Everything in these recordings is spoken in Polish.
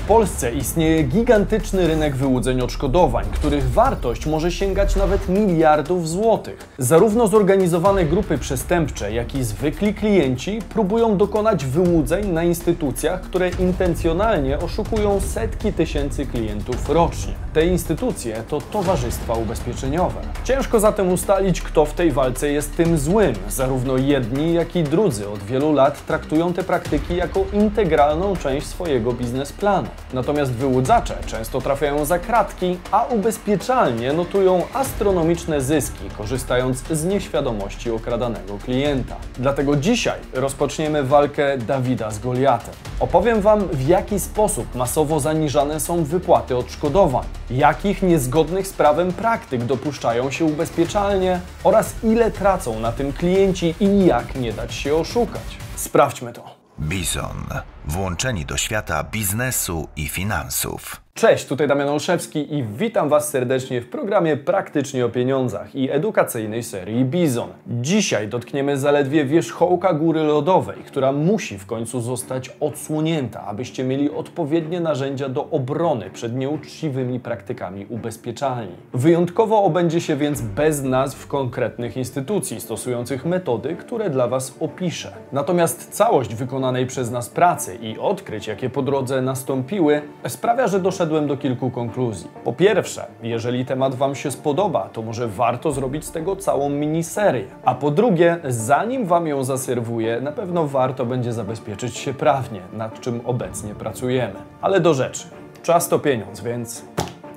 W Polsce istnieje gigantyczny rynek wyłudzeń odszkodowań, których wartość może sięgać nawet miliardów złotych. Zarówno zorganizowane grupy przestępcze, jak i zwykli klienci próbują dokonać wyłudzeń na instytucjach, które intencjonalnie oszukują setki tysięcy klientów rocznie. Te instytucje to towarzystwa ubezpieczeniowe. Ciężko zatem ustalić, kto w tej walce jest tym złym. Zarówno jedni, jak i drudzy od wielu lat traktują te praktyki jako integralną część swojego biznesplanu. Natomiast wyłudzacze często trafiają za kratki, a ubezpieczalnie notują astronomiczne zyski, korzystając z nieświadomości okradanego klienta. Dlatego dzisiaj rozpoczniemy walkę Dawida z Goliatem. Opowiem Wam, w jaki sposób masowo zaniżane są wypłaty odszkodowań, jakich niezgodnych z prawem praktyk dopuszczają się ubezpieczalnie oraz ile tracą na tym klienci i jak nie dać się oszukać. Sprawdźmy to. Bison. Włączeni do świata biznesu i finansów. Cześć, tutaj Damian Olszewski i witam Was serdecznie w programie Praktycznie o Pieniądzach i edukacyjnej serii Bizon. Dzisiaj dotkniemy zaledwie wierzchołka góry lodowej, która musi w końcu zostać odsłonięta, abyście mieli odpowiednie narzędzia do obrony przed nieuczciwymi praktykami ubezpieczalni. Wyjątkowo obędzie się więc bez nazw konkretnych instytucji stosujących metody, które dla Was opiszę. Natomiast całość wykonanej przez nas pracy i odkryć, jakie po drodze nastąpiły, sprawia, że doszedłem do kilku konkluzji. Po pierwsze, jeżeli temat Wam się spodoba, to może warto zrobić z tego całą miniserię. A po drugie, zanim Wam ją zaserwuję, na pewno warto będzie zabezpieczyć się prawnie, nad czym obecnie pracujemy. Ale do rzeczy. Czas to pieniądz, więc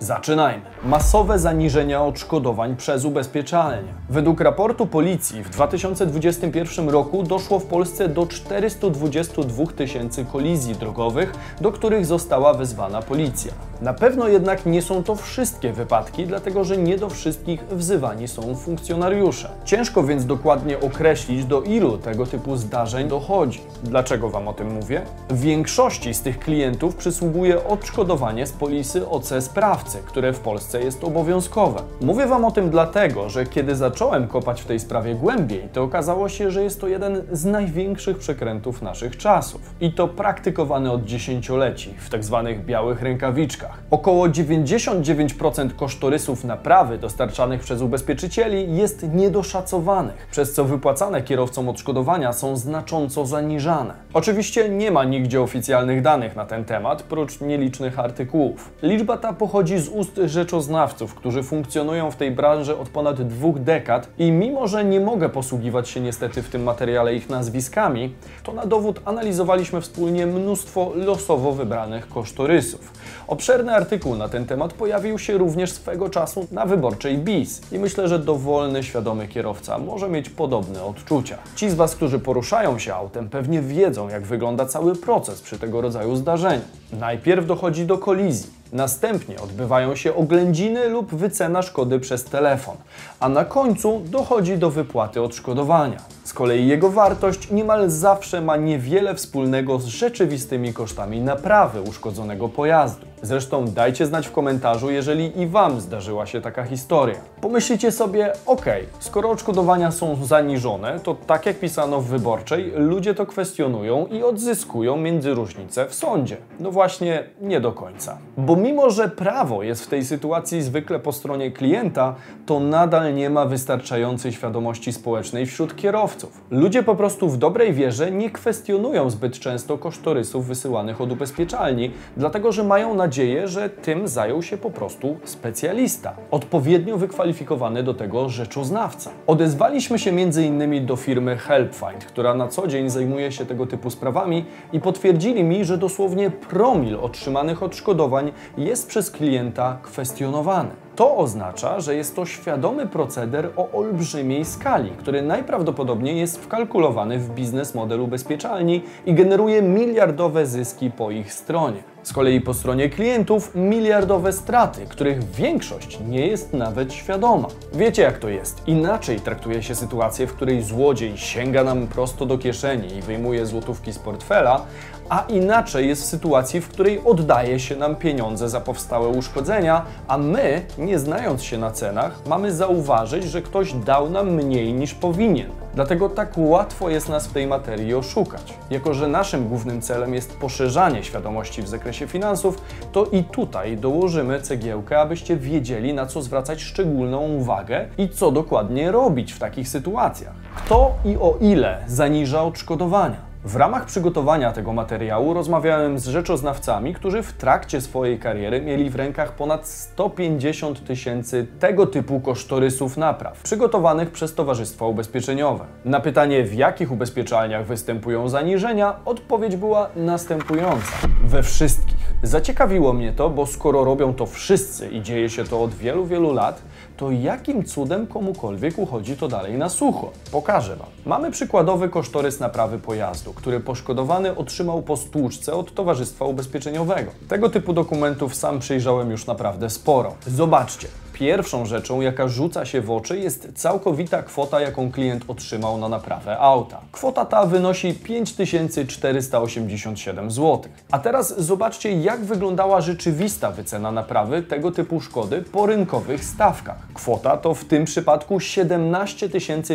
Zaczynajmy. Masowe zaniżenia odszkodowań przez ubezpieczalnie. Według raportu policji w 2021 roku doszło w Polsce do 422 tysięcy kolizji drogowych, do których została wezwana policja. Na pewno jednak nie są to wszystkie wypadki, dlatego że nie do wszystkich wzywani są funkcjonariusze. Ciężko więc dokładnie określić, do ilu tego typu zdarzeń dochodzi. Dlaczego Wam o tym mówię? W większości z tych klientów przysługuje odszkodowanie z polisy OC sprawcy, które w Polsce jest obowiązkowe. Mówię Wam o tym dlatego, że kiedy zacząłem kopać w tej sprawie głębiej, to okazało się, że jest to jeden z największych przekrętów naszych czasów. I to praktykowany od dziesięcioleci w tak zwanych białych rękawiczkach. Około 99% kosztorysów naprawy dostarczanych przez ubezpieczycieli jest niedoszacowanych, przez co wypłacane kierowcom odszkodowania są znacząco zaniżane. Oczywiście nie ma nigdzie oficjalnych danych na ten temat, prócz nielicznych artykułów. Liczba ta pochodzi z ust rzeczoznawców, którzy funkcjonują w tej branży od ponad dwóch dekad i mimo, że nie mogę posługiwać się niestety w tym materiale ich nazwiskami, to na dowód analizowaliśmy wspólnie mnóstwo losowo wybranych kosztorysów. Obszerny artykuł na ten temat pojawił się również swego czasu na wyborczej BIS i myślę, że dowolny, świadomy kierowca może mieć podobne odczucia. Ci z Was, którzy poruszają się autem, pewnie wiedzą, jak wygląda cały proces przy tego rodzaju zdarzeniu. Najpierw dochodzi do kolizji. Następnie odbywają się oględziny lub wycena szkody przez telefon, a na końcu dochodzi do wypłaty odszkodowania. Z kolei jego wartość niemal zawsze ma niewiele wspólnego z rzeczywistymi kosztami naprawy uszkodzonego pojazdu. Zresztą dajcie znać w komentarzu, jeżeli i Wam zdarzyła się taka historia. Pomyślicie sobie, ok, skoro odszkodowania są zaniżone, to tak jak pisano w wyborczej, ludzie to kwestionują i odzyskują między różnice w sądzie. No właśnie, nie do końca. Bo mimo, że prawo jest w tej sytuacji zwykle po stronie klienta, to nadal nie ma wystarczającej świadomości społecznej wśród kierowców. Ludzie po prostu w dobrej wierze nie kwestionują zbyt często kosztorysów wysyłanych od ubezpieczalni, dlatego że mają nadzieję, że tym zajął się po prostu specjalista, odpowiednio wykwalifikowany do tego rzeczoznawca. Odezwaliśmy się m.in. do firmy HelpFind, która na co dzień zajmuje się tego typu sprawami i potwierdzili mi, że dosłownie promil otrzymanych odszkodowań jest przez klienta kwestionowany. To oznacza, że jest to świadomy proceder o olbrzymiej skali, który najprawdopodobniej jest wkalkulowany w biznes model ubezpieczalni i generuje miliardowe zyski po ich stronie. Z kolei po stronie klientów miliardowe straty, których większość nie jest nawet świadoma. Wiecie jak to jest? Inaczej traktuje się sytuację, w której złodziej sięga nam prosto do kieszeni i wyjmuje złotówki z portfela, a inaczej jest w sytuacji, w której oddaje się nam pieniądze za powstałe uszkodzenia, a my, nie znając się na cenach, mamy zauważyć, że ktoś dał nam mniej niż powinien. Dlatego tak łatwo jest nas w tej materii oszukać. Jako, że naszym głównym celem jest poszerzanie świadomości w zakresie finansów, to i tutaj dołożymy cegiełkę, abyście wiedzieli, na co zwracać szczególną uwagę i co dokładnie robić w takich sytuacjach. Kto i o ile zaniża odszkodowania? W ramach przygotowania tego materiału rozmawiałem z rzeczoznawcami, którzy w trakcie swojej kariery mieli w rękach ponad 150 tysięcy tego typu kosztorysów napraw, przygotowanych przez towarzystwa ubezpieczeniowe. Na pytanie, w jakich ubezpieczalniach występują zaniżenia, odpowiedź była następująca: we wszystkich. Zaciekawiło mnie to, bo skoro robią to wszyscy i dzieje się to od wielu, wielu lat, to jakim cudem komukolwiek uchodzi to dalej na sucho? Pokażę Wam. Mamy przykładowy kosztorys naprawy pojazdu, który poszkodowany otrzymał po stłuczce od Towarzystwa Ubezpieczeniowego. Tego typu dokumentów sam przyjrzałem już naprawdę sporo. Zobaczcie. Pierwszą rzeczą, jaka rzuca się w oczy, jest całkowita kwota, jaką klient otrzymał na naprawę auta. Kwota ta wynosi 5487 zł. A teraz zobaczcie, jak wyglądała rzeczywista wycena naprawy tego typu szkody po rynkowych stawkach. Kwota to w tym przypadku 17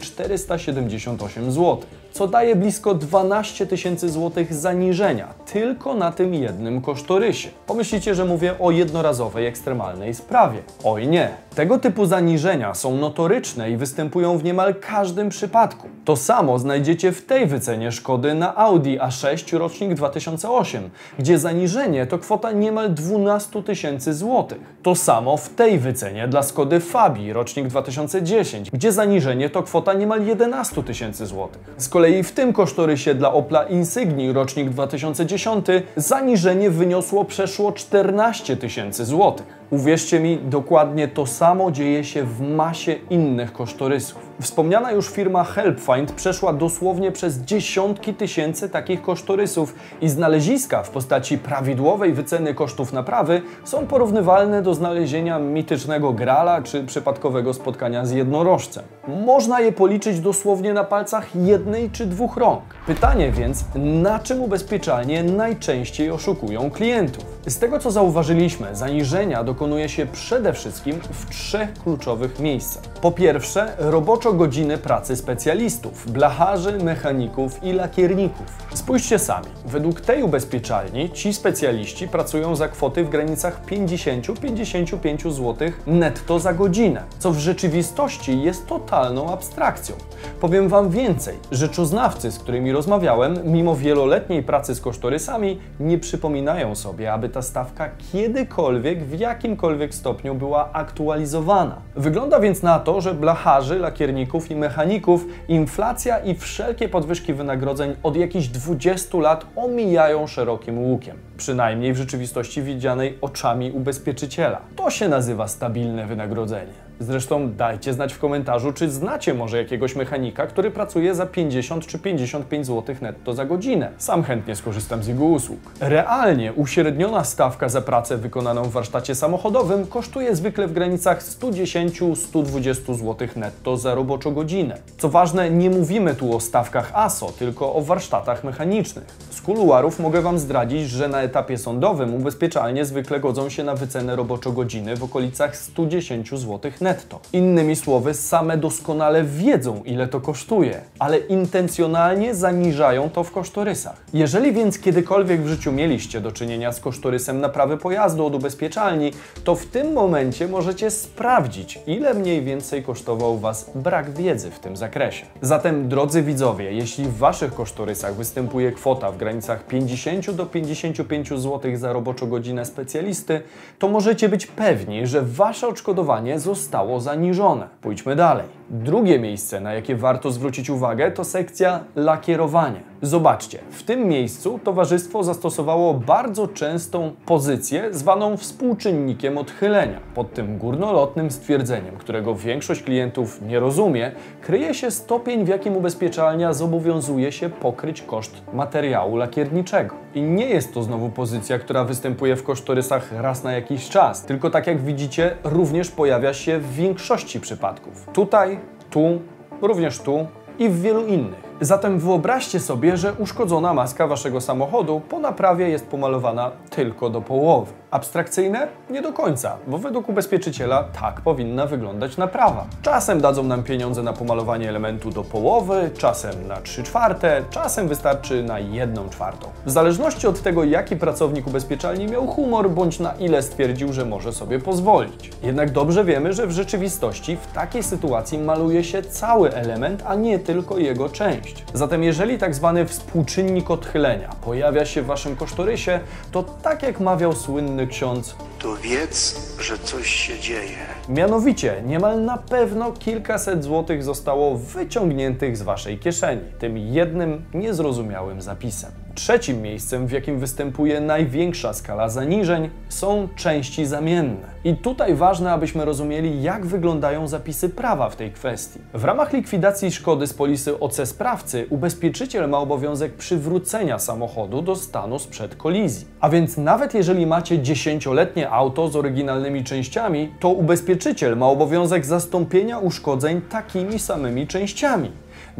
478 zł co daje blisko 12 tysięcy złotych zaniżenia tylko na tym jednym kosztorysie. Pomyślicie, że mówię o jednorazowej, ekstremalnej sprawie. Oj nie. Tego typu zaniżenia są notoryczne i występują w niemal każdym przypadku. To samo znajdziecie w tej wycenie szkody na Audi A6 rocznik 2008, gdzie zaniżenie to kwota niemal 12 tysięcy złotych. To samo w tej wycenie dla Skody Fabii rocznik 2010, gdzie zaniżenie to kwota niemal 11 tysięcy złotych. Z kolei w tym kosztorysie dla Opla Insigni rocznik 2010 zaniżenie wyniosło przeszło 14 tysięcy złotych. Uwierzcie mi, dokładnie to samo dzieje się w masie innych kosztorysów. Wspomniana już firma HelpFind przeszła dosłownie przez dziesiątki tysięcy takich kosztorysów i znaleziska w postaci prawidłowej wyceny kosztów naprawy są porównywalne do znalezienia mitycznego grala czy przypadkowego spotkania z jednorożcem. Można je policzyć dosłownie na palcach jednej czy dwóch rąk. Pytanie więc, na czym ubezpieczalnie najczęściej oszukują klientów? Z tego co zauważyliśmy, zaniżenia dokonuje się przede wszystkim w trzech kluczowych miejscach. Po pierwsze, roboczo godziny pracy specjalistów, blacharzy, mechaników i lakierników. Spójrzcie sami, według tej ubezpieczalni ci specjaliści pracują za kwoty w granicach 50-55 zł netto za godzinę, co w rzeczywistości jest totalną abstrakcją. Powiem Wam więcej, rzeczoznawcy, z którymi rozmawiałem, mimo wieloletniej pracy z kosztorysami, nie przypominają sobie, aby ta stawka kiedykolwiek w jakimkolwiek stopniu była aktualizowana. Wygląda więc na to, że blacharzy, lakierników i mechaników inflacja i wszelkie podwyżki wynagrodzeń od jakichś 20 lat omijają szerokim łukiem. Przynajmniej w rzeczywistości widzianej oczami ubezpieczyciela. To się nazywa stabilne wynagrodzenie. Zresztą dajcie znać w komentarzu, czy znacie może jakiegoś mechanika, który pracuje za 50 czy 55 zł netto za godzinę. Sam chętnie skorzystam z jego usług. Realnie uśredniona stawka za pracę wykonaną w warsztacie samochodowym kosztuje zwykle w granicach 110-120 zł netto za roboczą godzinę. Co ważne, nie mówimy tu o stawkach ASO, tylko o warsztatach mechanicznych. Z kuluarów mogę Wam zdradzić, że na etapie sądowym ubezpieczalnie zwykle godzą się na wycenę roboczo godziny w okolicach 110 zł netto netto. Innymi słowy, same doskonale wiedzą, ile to kosztuje, ale intencjonalnie zaniżają to w kosztorysach. Jeżeli więc kiedykolwiek w życiu mieliście do czynienia z kosztorysem naprawy pojazdu od ubezpieczalni, to w tym momencie możecie sprawdzić, ile mniej więcej kosztował Was brak wiedzy w tym zakresie. Zatem, drodzy widzowie, jeśli w Waszych kosztorysach występuje kwota w granicach 50 do 55 zł za roboczą godzinę specjalisty, to możecie być pewni, że Wasze odszkodowanie zostało zostało zaniżone. Pójdźmy dalej. Drugie miejsce, na jakie warto zwrócić uwagę, to sekcja lakierowanie. Zobaczcie, w tym miejscu towarzystwo zastosowało bardzo częstą pozycję zwaną współczynnikiem odchylenia. Pod tym górnolotnym stwierdzeniem, którego większość klientów nie rozumie, kryje się stopień, w jakim ubezpieczalnia zobowiązuje się pokryć koszt materiału lakierniczego. I nie jest to znowu pozycja, która występuje w kosztorysach raz na jakiś czas, tylko tak jak widzicie, również pojawia się w większości przypadków. Tutaj, tu, również tu i w wielu innych. Zatem wyobraźcie sobie, że uszkodzona maska waszego samochodu po naprawie jest pomalowana tylko do połowy. Abstrakcyjne? Nie do końca, bo według ubezpieczyciela tak powinna wyglądać naprawa. Czasem dadzą nam pieniądze na pomalowanie elementu do połowy, czasem na 3 czwarte, czasem wystarczy na 1 czwartą. W zależności od tego, jaki pracownik ubezpieczalni miał humor, bądź na ile stwierdził, że może sobie pozwolić. Jednak dobrze wiemy, że w rzeczywistości w takiej sytuacji maluje się cały element, a nie tylko jego część. Zatem jeżeli tak zwany współczynnik odchylenia pojawia się w Waszym kosztorysie, to tak jak mawiał słynny ksiądz, to wiedz, że coś się dzieje. Mianowicie, niemal na pewno kilkaset złotych zostało wyciągniętych z Waszej kieszeni, tym jednym niezrozumiałym zapisem. Trzecim miejscem, w jakim występuje największa skala zaniżeń, są części zamienne. I tutaj ważne, abyśmy rozumieli, jak wyglądają zapisy prawa w tej kwestii. W ramach likwidacji szkody z polisy OC sprawcy, ubezpieczyciel ma obowiązek przywrócenia samochodu do stanu sprzed kolizji. A więc nawet jeżeli macie 10-letnie auto z oryginalnymi częściami, to ubezpieczyciel ma obowiązek zastąpienia uszkodzeń takimi samymi częściami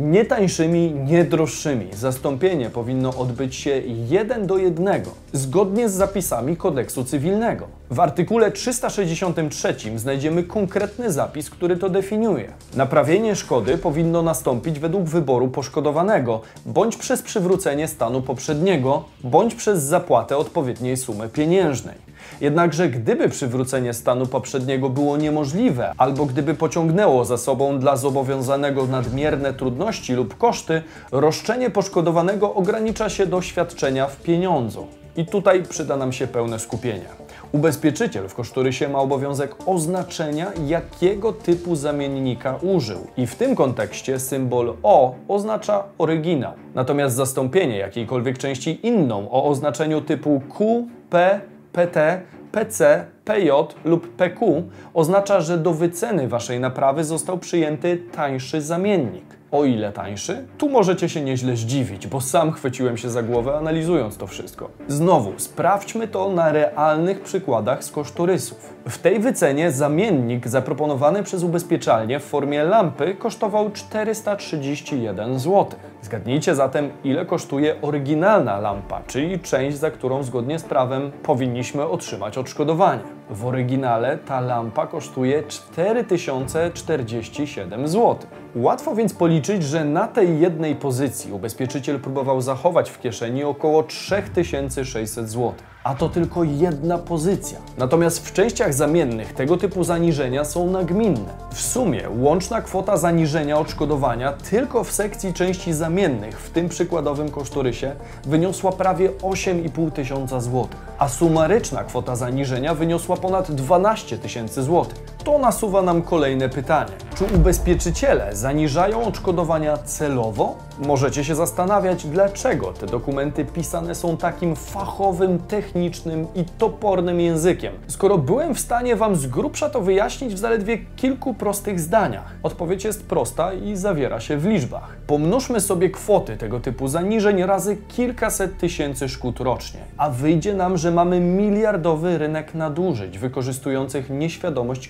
nie tańszymi, nie droższymi. Zastąpienie powinno odbyć się jeden do jednego, zgodnie z zapisami kodeksu cywilnego. W artykule 363 znajdziemy konkretny zapis, który to definiuje. Naprawienie szkody powinno nastąpić według wyboru poszkodowanego, bądź przez przywrócenie stanu poprzedniego, bądź przez zapłatę odpowiedniej sumy pieniężnej. Jednakże gdyby przywrócenie stanu poprzedniego było niemożliwe, albo gdyby pociągnęło za sobą dla zobowiązanego nadmierne trudności lub koszty, roszczenie poszkodowanego ogranicza się do świadczenia w pieniądzu. I tutaj przyda nam się pełne skupienie. Ubezpieczyciel w kosztorysie ma obowiązek oznaczenia, jakiego typu zamiennika użył. I w tym kontekście symbol O oznacza oryginał. Natomiast zastąpienie jakiejkolwiek części inną o oznaczeniu typu Q, P, PT, PC, PJ lub PQ oznacza, że do wyceny Waszej naprawy został przyjęty tańszy zamiennik. O ile tańszy? Tu możecie się nieźle zdziwić, bo sam chwyciłem się za głowę analizując to wszystko. Znowu, sprawdźmy to na realnych przykładach z kosztorysów. W tej wycenie zamiennik zaproponowany przez ubezpieczalnię w formie lampy kosztował 431 zł. Zgadnijcie zatem, ile kosztuje oryginalna lampa, czyli część, za którą zgodnie z prawem powinniśmy otrzymać odszkodowanie. W oryginale ta lampa kosztuje 4047 zł. Łatwo więc policzyć, że na tej jednej pozycji ubezpieczyciel próbował zachować w kieszeni około 3600 zł a to tylko jedna pozycja. Natomiast w częściach zamiennych tego typu zaniżenia są nagminne. W sumie łączna kwota zaniżenia odszkodowania tylko w sekcji części zamiennych, w tym przykładowym kosztorysie, wyniosła prawie 8,5 tysiąca złotych, a sumaryczna kwota zaniżenia wyniosła ponad 12 tysięcy złotych. To nasuwa nam kolejne pytanie. Czy ubezpieczyciele zaniżają odszkodowania celowo? Możecie się zastanawiać, dlaczego te dokumenty pisane są takim fachowym, technicznym i topornym językiem, skoro byłem w stanie Wam z grubsza to wyjaśnić w zaledwie kilku prostych zdaniach. Odpowiedź jest prosta i zawiera się w liczbach. Pomnóżmy sobie kwoty tego typu zaniżeń razy kilkaset tysięcy szkód rocznie, a wyjdzie nam, że mamy miliardowy rynek nadużyć wykorzystujących nieświadomość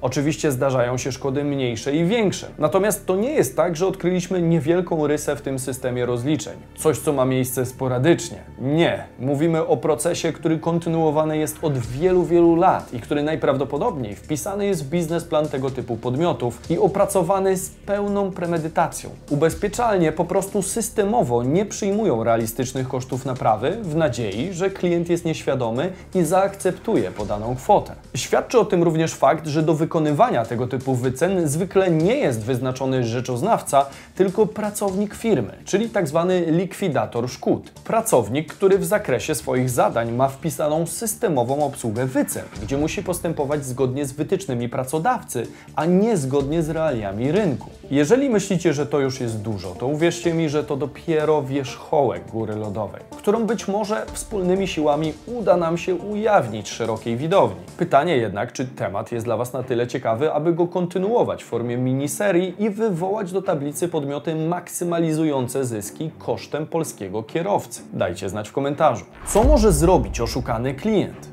Oczywiście zdarzają się szkody mniejsze i większe, natomiast to nie jest tak, że odkryliśmy niewielką rysę w tym systemie rozliczeń. Coś, co ma miejsce sporadycznie. Nie. Mówimy o procesie, który kontynuowany jest od wielu, wielu lat i który najprawdopodobniej wpisany jest w biznesplan tego typu podmiotów i opracowany z pełną premedytacją. Ubezpieczalnie po prostu systemowo nie przyjmują realistycznych kosztów naprawy w nadziei, że klient jest nieświadomy i zaakceptuje podaną kwotę. Świadczy o tym również fakt, że do wykonywania tego typu wycen zwykle nie jest wyznaczony rzeczoznawca, tylko pracownik firmy, czyli tak zwany likwidator szkód. Pracownik, który w zakresie swoich zadań ma wpisaną systemową obsługę wycen, gdzie musi postępować zgodnie z wytycznymi pracodawcy, a nie zgodnie z realiami rynku. Jeżeli myślicie, że to już jest dużo, to uwierzcie mi, że to dopiero wierzchołek góry lodowej, którą być może wspólnymi siłami uda nam się ujawnić szerokiej widowni. Pytanie jednak, czy temat jest dla Was na tyle ciekawy, aby go kontynuować w formie miniserii i wywołać do tablicy podmioty maksymalizujące zyski kosztem polskiego kierowcy? Dajcie znać w komentarzu. Co może zrobić oszukany klient?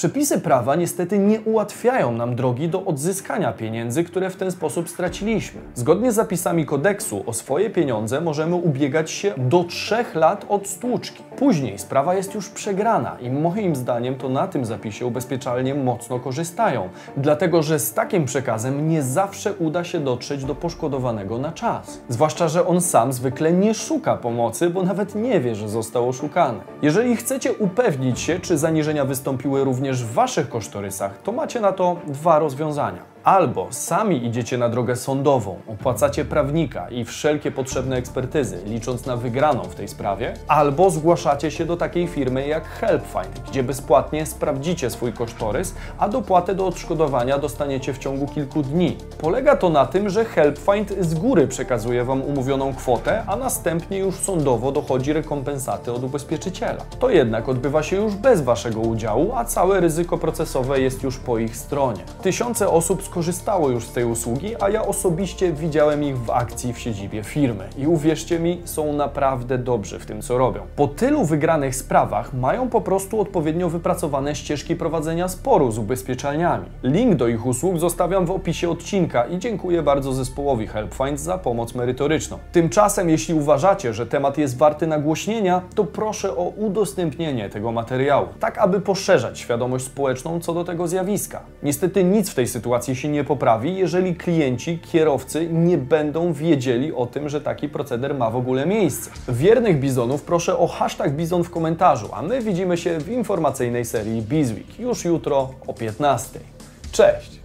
Przepisy prawa niestety nie ułatwiają nam drogi do odzyskania pieniędzy, które w ten sposób straciliśmy. Zgodnie z zapisami kodeksu o swoje pieniądze możemy ubiegać się do 3 lat od stłuczki. Później sprawa jest już przegrana i moim zdaniem to na tym zapisie ubezpieczalnie mocno korzystają, dlatego że z takim przekazem nie zawsze uda się dotrzeć do poszkodowanego na czas. Zwłaszcza, że on sam zwykle nie szuka pomocy, bo nawet nie wie, że został oszukany. Jeżeli chcecie upewnić się, czy zaniżenia wystąpiły również w Waszych kosztorysach, to macie na to dwa rozwiązania. Albo sami idziecie na drogę sądową, opłacacie prawnika i wszelkie potrzebne ekspertyzy, licząc na wygraną w tej sprawie, albo zgłaszacie się do takiej firmy jak HelpFind, gdzie bezpłatnie sprawdzicie swój kosztorys, a dopłatę do odszkodowania dostaniecie w ciągu kilku dni. Polega to na tym, że HelpFind z góry przekazuje Wam umówioną kwotę, a następnie już sądowo dochodzi rekompensaty od ubezpieczyciela. To jednak odbywa się już bez Waszego udziału, a całe ryzyko procesowe jest już po ich stronie. Tysiące osób skorzystało już z tej usługi, a ja osobiście widziałem ich w akcji w siedzibie firmy. I uwierzcie mi, są naprawdę dobrzy w tym, co robią. Po tylu wygranych sprawach mają po prostu odpowiednio wypracowane ścieżki prowadzenia sporu z ubezpieczalniami. Link do ich usług zostawiam w opisie odcinka i dziękuję bardzo zespołowi HelpFind za pomoc merytoryczną. Tymczasem, jeśli uważacie, że temat jest warty nagłośnienia, to proszę o udostępnienie tego materiału, tak aby poszerzać świadomość społeczną co do tego zjawiska. Niestety nic w tej sytuacji się nie poprawi, jeżeli klienci, kierowcy nie będą wiedzieli o tym, że taki proceder ma w ogóle miejsce. Wiernych bizonów proszę o hashtag bizon w komentarzu, a my widzimy się w informacyjnej serii Bizweek już jutro o 15. Cześć!